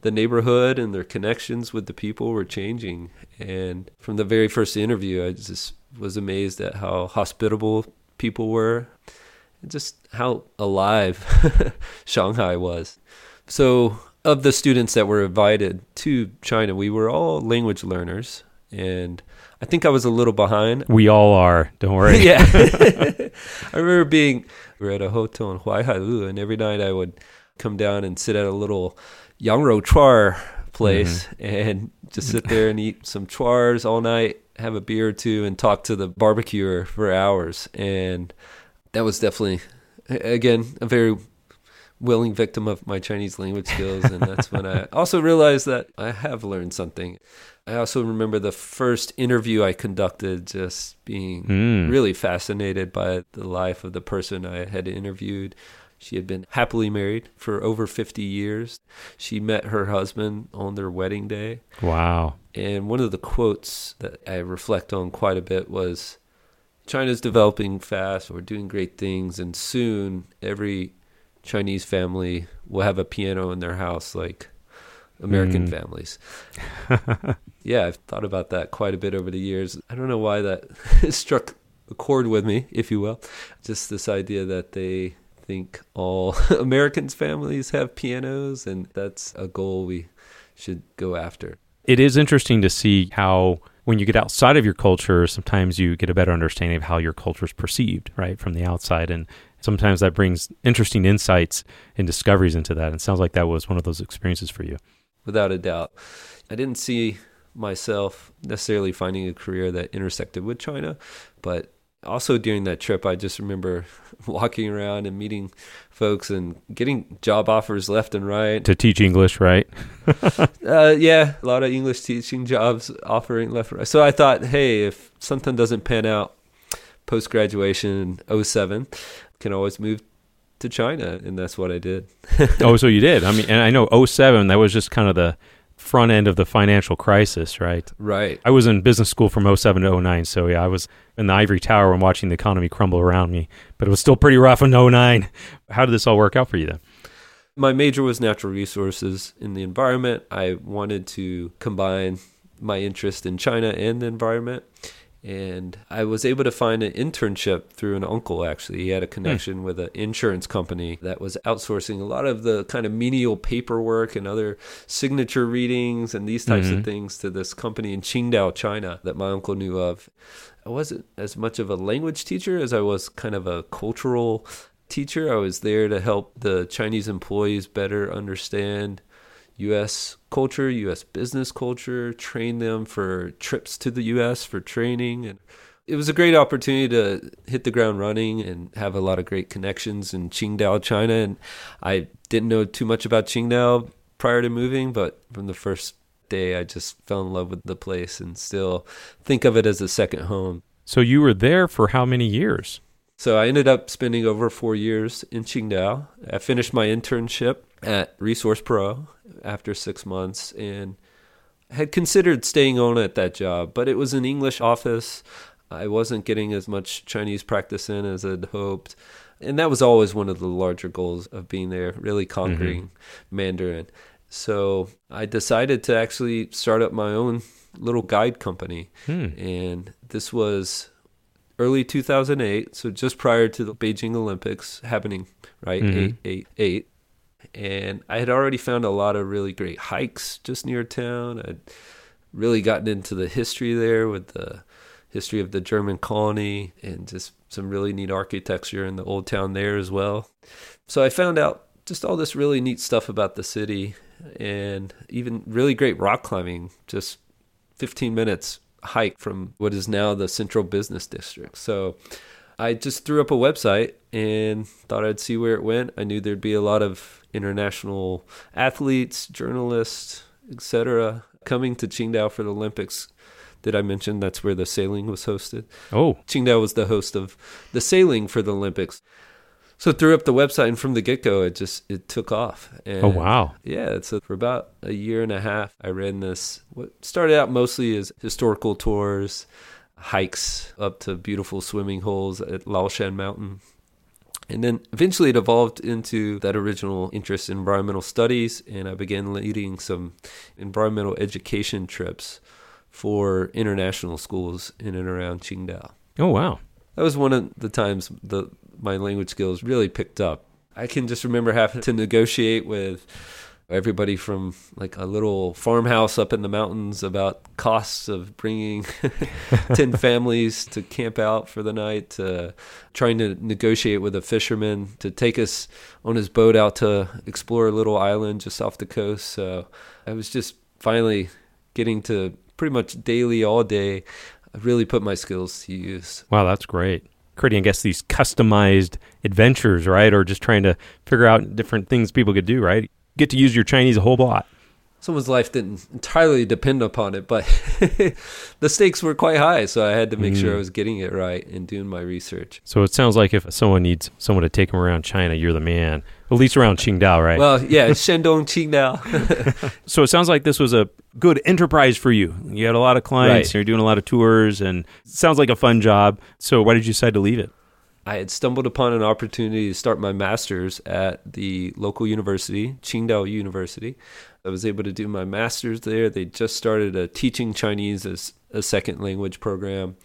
the neighborhood and their connections with the people were changing. And from the very first interview, I just was amazed at how hospitable people were just how alive Shanghai was. So of the students that were invited to China, we were all language learners, and I think I was a little behind. We all are. Don't worry. yeah, I remember being we were at a hotel in Huaihailu, and every night I would come down and sit at a little Yangrou Chuar place mm-hmm. and just sit there and eat some chuars all night, have a beer or two, and talk to the barbecuer for hours. And that was definitely, again, a very willing victim of my Chinese language skills. And that's when I also realized that I have learned something. I also remember the first interview I conducted, just being mm. really fascinated by the life of the person I had interviewed. She had been happily married for over 50 years. She met her husband on their wedding day. Wow. And one of the quotes that I reflect on quite a bit was China's developing fast, we're doing great things, and soon every Chinese family will have a piano in their house like American mm. families. yeah, I've thought about that quite a bit over the years. I don't know why that struck a chord with me, if you will. Just this idea that they think all Americans' families have pianos, and that's a goal we should go after. It is interesting to see how when you get outside of your culture, sometimes you get a better understanding of how your culture is perceived, right, from the outside. And sometimes that brings interesting insights and discoveries into that. And it sounds like that was one of those experiences for you. Without a doubt. I didn't see myself necessarily finding a career that intersected with China, but also during that trip, I just remember walking around and meeting folks and getting job offers left and right to teach English, right? uh, yeah, a lot of English teaching jobs offering left and right. So I thought, hey, if something doesn't pan out post graduation 07, can always move to China, and that's what I did. oh, so you did? I mean, and I know 07, that was just kind of the front end of the financial crisis, right? Right. I was in business school from 07 to 09, so yeah, I was in the ivory tower and watching the economy crumble around me, but it was still pretty rough in 09. How did this all work out for you then? My major was natural resources in the environment. I wanted to combine my interest in China and the environment and I was able to find an internship through an uncle. Actually, he had a connection hmm. with an insurance company that was outsourcing a lot of the kind of menial paperwork and other signature readings and these types mm-hmm. of things to this company in Qingdao, China, that my uncle knew of. I wasn't as much of a language teacher as I was kind of a cultural teacher. I was there to help the Chinese employees better understand U.S. culture, U.S. business culture, train them for trips to the U.S. for training. And it was a great opportunity to hit the ground running and have a lot of great connections in Qingdao, China. And I didn't know too much about Qingdao prior to moving, but from the first day, I just fell in love with the place and still think of it as a second home. So you were there for how many years? So I ended up spending over four years in Qingdao. I finished my internship at Resource Pro after six months and had considered staying on at that job, but it was an English office. I wasn't getting as much Chinese practice in as I'd hoped. And that was always one of the larger goals of being there, really conquering mm-hmm. Mandarin. So I decided to actually start up my own little guide company. Hmm. And this was early 2008, so just prior to the Beijing Olympics happening, right? Mm-hmm. Eight, eight, eight and I had already found a lot of really great hikes just near town. I'd really gotten into the history there with the history of the German colony and just some really neat architecture in the old town there as well. So I found out just all this really neat stuff about the city and even really great rock climbing just 15 minutes hike from what is now the Central Business District. So I just threw up a website and thought I'd see where it went. I knew there'd be a lot of international athletes, journalists, etc., coming to Qingdao for the Olympics. Did I mention that's where the sailing was hosted? Oh, Qingdao was the host of the sailing for the Olympics. So threw up the website, and from the get go, it just it took off. And oh wow! Yeah, so for about a year and a half, I ran this. What started out mostly as historical tours, hikes up to beautiful swimming holes at Laoshan Mountain. And then eventually it evolved into that original interest in environmental studies, and I began leading some environmental education trips for international schools in and around Qingdao. Oh wow! That was one of the times the my language skills really picked up. I can just remember having to negotiate with everybody from like a little farmhouse up in the mountains about costs of bringing 10 families to camp out for the night to trying to negotiate with a fisherman to take us on his boat out to explore a little island just off the coast so i was just finally getting to pretty much daily all day I really put my skills to use wow that's great creating, I guess, these customized adventures, right? Or just trying to figure out different things people could do, right? Get to use your Chinese a whole lot. Someone's life didn't entirely depend upon it, but the stakes were quite high, so I had to make mm. sure I mm. was getting it right and doing my research. So it sounds like if someone needs someone to take them around China, you're the man. At least around Qingdao, right? Well, yeah, Shandong Qingdao. so it sounds like this was a good enterprise for you. You had a lot of clients, right. you're doing a lot of tours, and sounds like a fun job. So why did you decide to leave it? I had stumbled upon an opportunity to start my master's at the local university, Qingdao University. I was able to do my master's there. They just started a teaching Chinese as a second language program.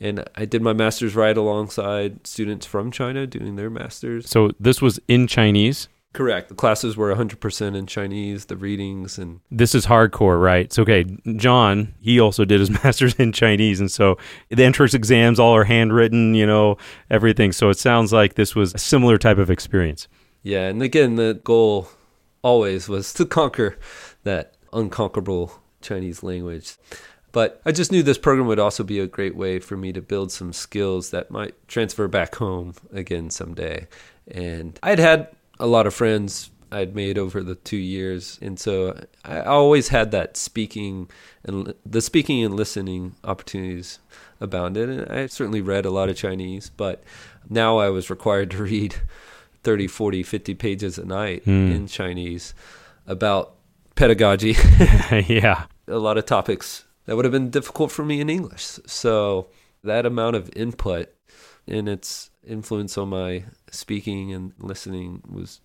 And I did my master's right alongside students from China doing their master's. So this was in Chinese? Correct. The classes were 100% in Chinese, the readings and This is hardcore, right? So okay, John, he also did his masters in Chinese and so the entrance exams all are handwritten, you know, everything. So it sounds like this was a similar type of experience. Yeah, and again, the goal always was to conquer that unconquerable Chinese language. But I just knew this program would also be a great way for me to build some skills that might transfer back home again someday. And I'd had a lot of friends I'd made over the two years, and so I always had that speaking and the speaking and listening opportunities abounded. And I certainly read a lot of Chinese, but now I was required to read 30, 40, 50 pages a night mm. in Chinese about pedagogy. yeah, a lot of topics that would have been difficult for me in English. So that amount of input and its influence on my speaking and listening was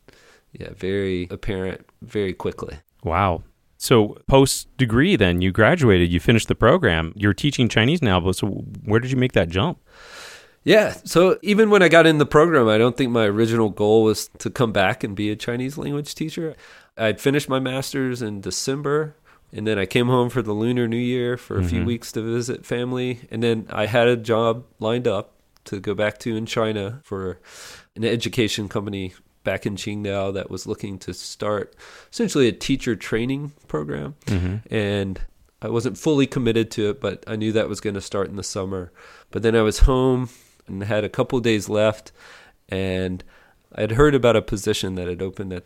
yeah very apparent very quickly wow so post degree then you graduated you finished the program you're teaching chinese now but so where did you make that jump yeah so even when i got in the program i don't think my original goal was to come back and be a chinese language teacher i'd finished my master's in december and then I came home for the Lunar New Year for a mm-hmm. few weeks to visit family. And then I had a job lined up to go back to in China for an education company back in Qingdao that was looking to start essentially a teacher training program. Mm-hmm. And I wasn't fully committed to it, but I knew that was going to start in the summer. But then I was home and had a couple days left, and I had heard about a position that had opened at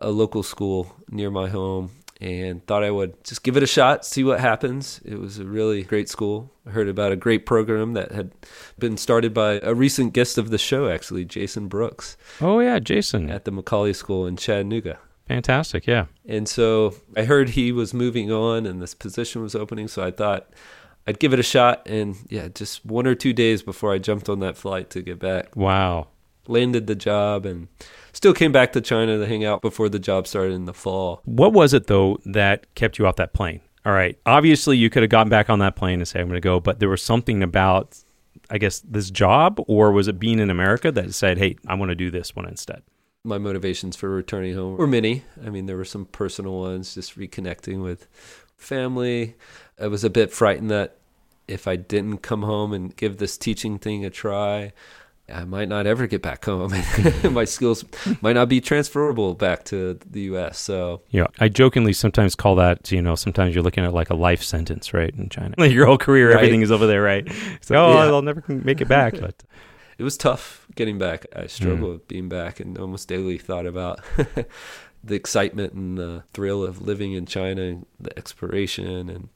a local school near my home and thought I would just give it a shot, see what happens. It was a really great school. I heard about a great program that had been started by a recent guest of the show, actually, Jason Brooks. Oh, yeah, Jason. At the McCallie School in Chattanooga. Fantastic, yeah. And so I heard he was moving on and this position was opening, so I thought I'd give it a shot. And yeah, just one or two days before I jumped on that flight to get back. Wow. Landed the job and still came back to China to hang out before the job started in the fall. What was it though that kept you off that plane? All right, obviously you could have gotten back on that plane and say I'm going to go, but there was something about, I guess, this job, or was it being in America that said, "Hey, I want to do this one instead." My motivations for returning home were many. I mean, there were some personal ones, just reconnecting with family. I was a bit frightened that if I didn't come home and give this teaching thing a try, I might not ever get back home. My skills might not be transferable back to the U.S. So, yeah, I jokingly sometimes call that, you know, sometimes you're looking at like a life sentence, right, in China. Like your whole career, Right. everything is over there, right? So, oh, Yeah. I'll never make it back. But it was tough getting back. I struggled Mm. with being back and almost daily thought about the excitement and the thrill of living in China and the exploration and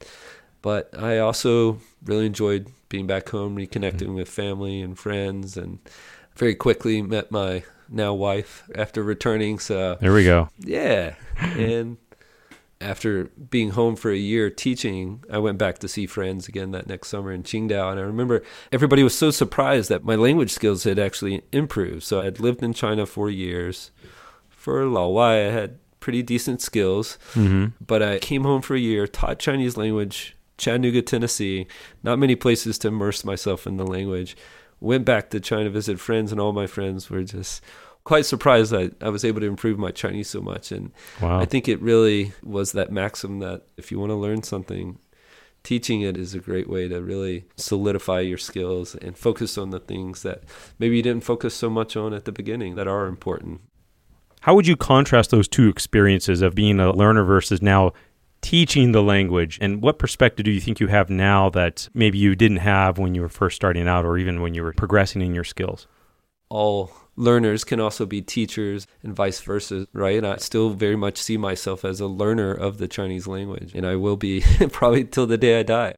but I also really enjoyed being back home, reconnecting Mm. with family and friends and very quickly met my now wife after returning. So there we go. yeah. And after being home for a year teaching, I went back to see friends again that next summer in Qingdao. And I remember everybody was so surprised that my language skills had actually improved. So I'd lived in China for years. For Lao Laowai, I had pretty decent skills. hmm But I came home for a year, taught Chinese language, Chattanooga, Tennessee. Not many places to immerse myself in the language. Went back to China, to visit friends, and all my friends were just quite surprised that I was able to improve my Chinese so much. And Wow. I think it really was that maxim that if you want to learn something, teaching it is a great way to really solidify your skills and focus on the things that maybe you didn't focus so much on at the beginning that are important. How would you contrast those two experiences of being a learner versus now teaching the language? And what perspective do you think you have now that maybe you didn't have when you were first starting out or even when you were progressing in your skills? all learners can also be teachers and vice versa, right? And I still very much see myself as a learner of the Chinese language, and I will be probably till the day I die.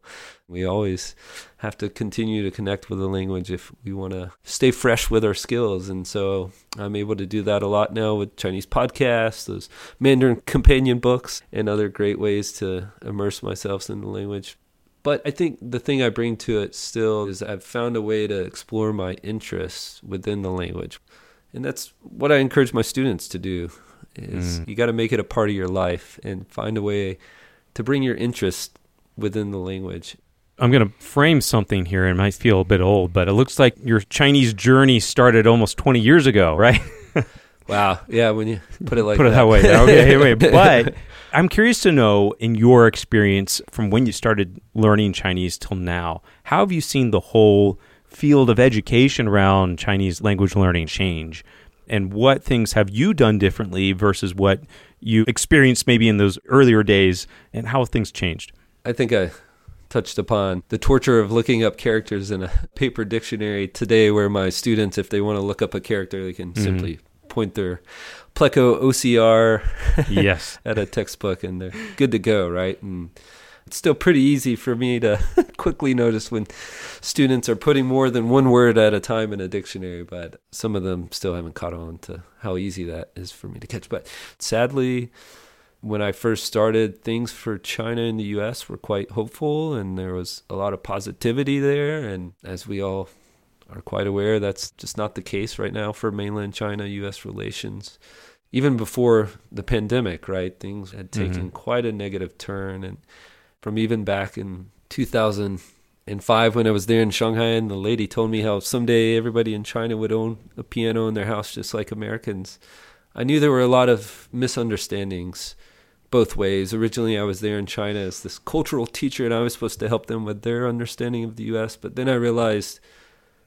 We always have to continue to connect with the language if we want to stay fresh with our skills. And so I'm able to do that a lot now with Chinese podcasts, those Mandarin companion books, and other great ways to immerse myself in the language. But I think the thing I bring to it still is I've found a way to explore my interests within the language. And that's what I encourage my students to do is Mm. you got to make it a part of your life and find a way to bring your interest within the language. I'm going to frame something here and it might feel a bit old, but it looks like your Chinese journey started almost 20 years ago, right? Wow. Yeah, when you put it like Put it that way. Okay, wait. But I'm curious to know, in your experience from when you started learning Chinese till now, how have you seen the whole field of education around Chinese language learning change? And what things have you done differently versus what you experienced maybe in those earlier days, and how have things changed? I think I touched upon the torture of looking up characters in a paper dictionary today, where my students, if they want to look up a character, they can Mhm. simply point their Pleco OCR yes. at a textbook and they're good to go, right? And it's still pretty easy for me to quickly notice when students are putting more than one word at a time in a dictionary, but some of them still haven't caught on to how easy that is for me to catch. But sadly, when I first started, things for China and the US were quite hopeful and there was a lot of positivity there. And as we all are quite aware, that's just not the case right now for mainland China US relations even before the pandemic, right? Things had mm-hmm. taken quite a negative turn. And from even back in 2005, when I was there in Shanghai, and the lady told me how someday everybody in China would own a piano in their house just like Americans, I knew there were a lot of misunderstandings both ways. Originally, I was there in China as this cultural teacher, and I was supposed to help them with their understanding of the U.S. But then I realized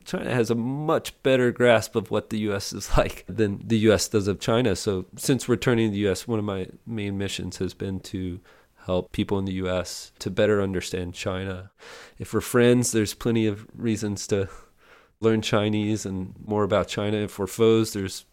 China has a much better grasp of what the U.S. is like than the U.S. does of China. So since returning to the U.S., one of my main missions has been to help people in the U.S. to better understand China. If we're friends, there's plenty of reasons to learn Chinese and more about China. If we're foes, there's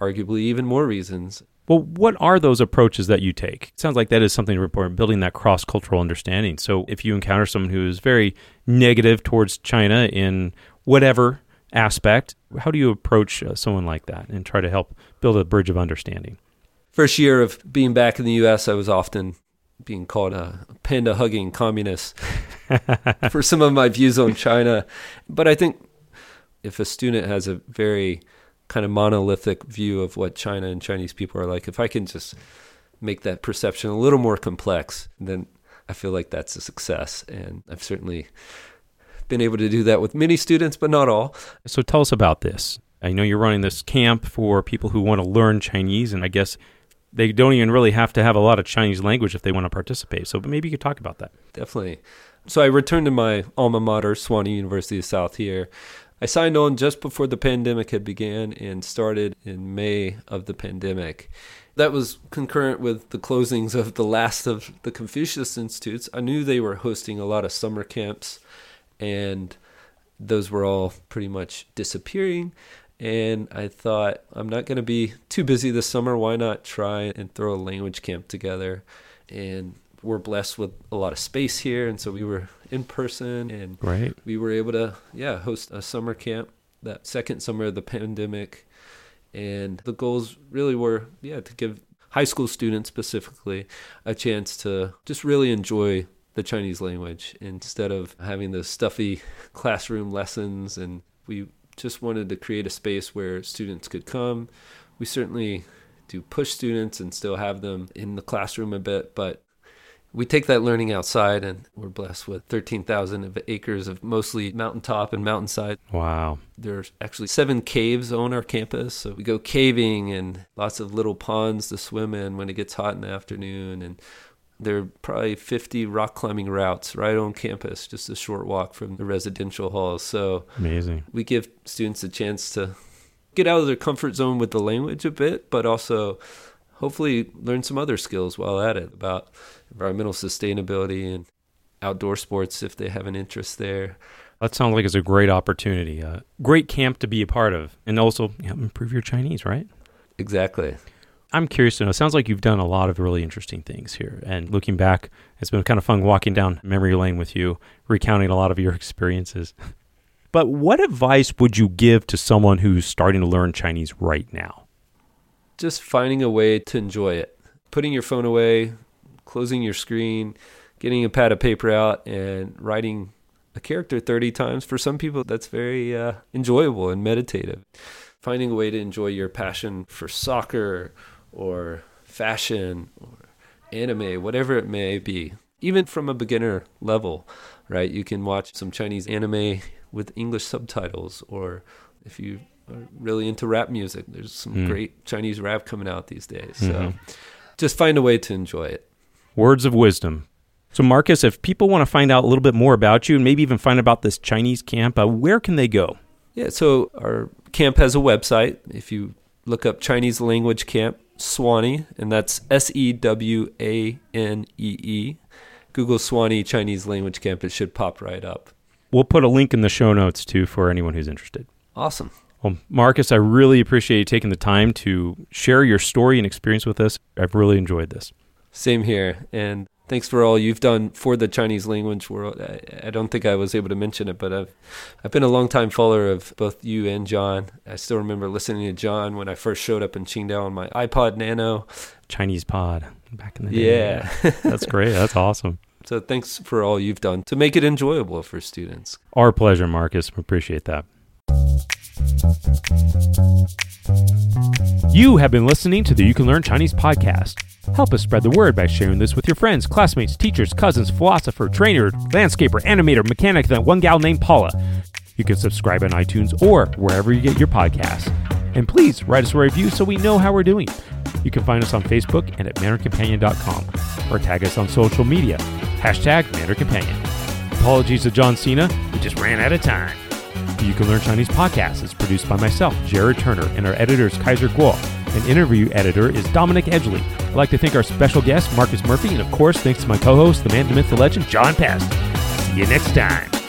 arguably even more reasons. Well, what are those approaches that you take? It sounds like that is something important, building that cross cultural understanding. So if you encounter someone who is very negative towards China in whatever aspect, how do you approach uh, someone like that and try to help build a bridge of understanding? First year of being back in the U.S., I was often being called a panda hugging communist for some of my views on China. But I think if a student has a very kind of monolithic view of what China and Chinese people are like, if I can just make that perception a little more complex, then I feel like that's a success. And I've certainly been able to do that with many students, but not all. So tell us about this. I know you're running this camp for people who want to learn Chinese, and I guess they don't even really have to have a lot of Chinese language if they want to participate. So maybe you could talk about that. Definitely. So I returned to my alma mater, Sewanee University of South here, I signed on just before the pandemic had began and started in May of the pandemic. That was concurrent with the closings of the last of the Confucius Institutes. I knew they were hosting a lot of summer camps, and those were all pretty much disappearing. And I thought, I'm not going to be too busy this summer. Why not try and throw a language camp together? And we're blessed with a lot of space here. And so we were in person and Right. we were able to, yeah, host a summer camp that second summer of the pandemic. And the goals really were, yeah, to give high school students specifically a chance to just really enjoy the Chinese language instead of having the stuffy classroom lessons. And we just wanted to create a space where students could come. We certainly do push students and still have them in the classroom a bit, but we take that learning outside and we're blessed with 13,000 of acres of mostly mountaintop and mountainside. Wow. There's actually seven caves on our campus. So we go caving and lots of little ponds to swim in when it gets hot in the afternoon. And there are probably 50 rock climbing routes right on campus, just a short walk from the residential halls. So Amazing. we give students a chance to get out of their comfort zone with the language a bit, but also hopefully learn some other skills while at it about environmental sustainability and outdoor sports if they have an interest there. That sounds like it's a great opportunity. A great camp to be a part of and also you know, improve your Chinese, right? Exactly. I'm curious to know. It sounds like you've done a lot of really interesting things here. And looking back, it's been kind of fun walking down memory lane with you, recounting a lot of your experiences. But what advice would you give to someone who's starting to learn Chinese right now? Just finding a way to enjoy it. Putting your phone away, closing your screen, getting a pad of paper out, and writing a character 30 times. For some people, that's very uh, enjoyable and meditative. Finding a way to enjoy your passion for soccer or fashion or anime, whatever it may be, even from a beginner level, right? You can watch some Chinese anime with English subtitles, or if you are really into rap music, there's some Mm. great Chinese rap coming out these days. So Mhm. just find a way to enjoy it. Words of wisdom. So, Marcus, if people want to find out a little bit more about you and maybe even find out about this Chinese camp, uh, where can they go? Yeah, so our camp has a website. If you look up Chinese language camp Sewanee, and that's S E W A N E E, Google Sewanee Chinese language camp, it should pop right up. We'll put a link in the show notes too for anyone who's interested. Awesome. Well, Marcus, I really appreciate you taking the time to share your story and experience with us. I've really enjoyed this. Same here. And thanks for all you've done for the Chinese language world. I, I don't think I was able to mention it, but I've I've been a long time follower of both you and John. I still remember listening to John when I first showed up in Qingdao on my iPod Nano. ChinesePod back in the day. Yeah. That's great. That's awesome. so thanks for all you've done to make it enjoyable for students. Our pleasure, Marcus. We appreciate that. You have been listening to the You Can Learn Chinese podcast. Help us spread the word by sharing this with your friends, classmates, teachers, cousins, philosopher, trainer, landscaper, animator, mechanic, that one gal named Paula. You can subscribe on iTunes or wherever you get your podcasts. And please write us a review so we know how we're doing. You can find us on Facebook and at MandarinCompanion.com or tag us on social media. Hashtag Mandarin Companion. Apologies to John Cena, we just ran out of time. The You Can Learn Chinese podcast is produced by myself, Jared Turner, and our editor is Kaiser Guo. An interview editor is Dominic Edgley. I'd like to thank our special guest, Marcus Murphy, and of course, thanks to my co host, the man, the myth, the legend, John Pasden. See you next time.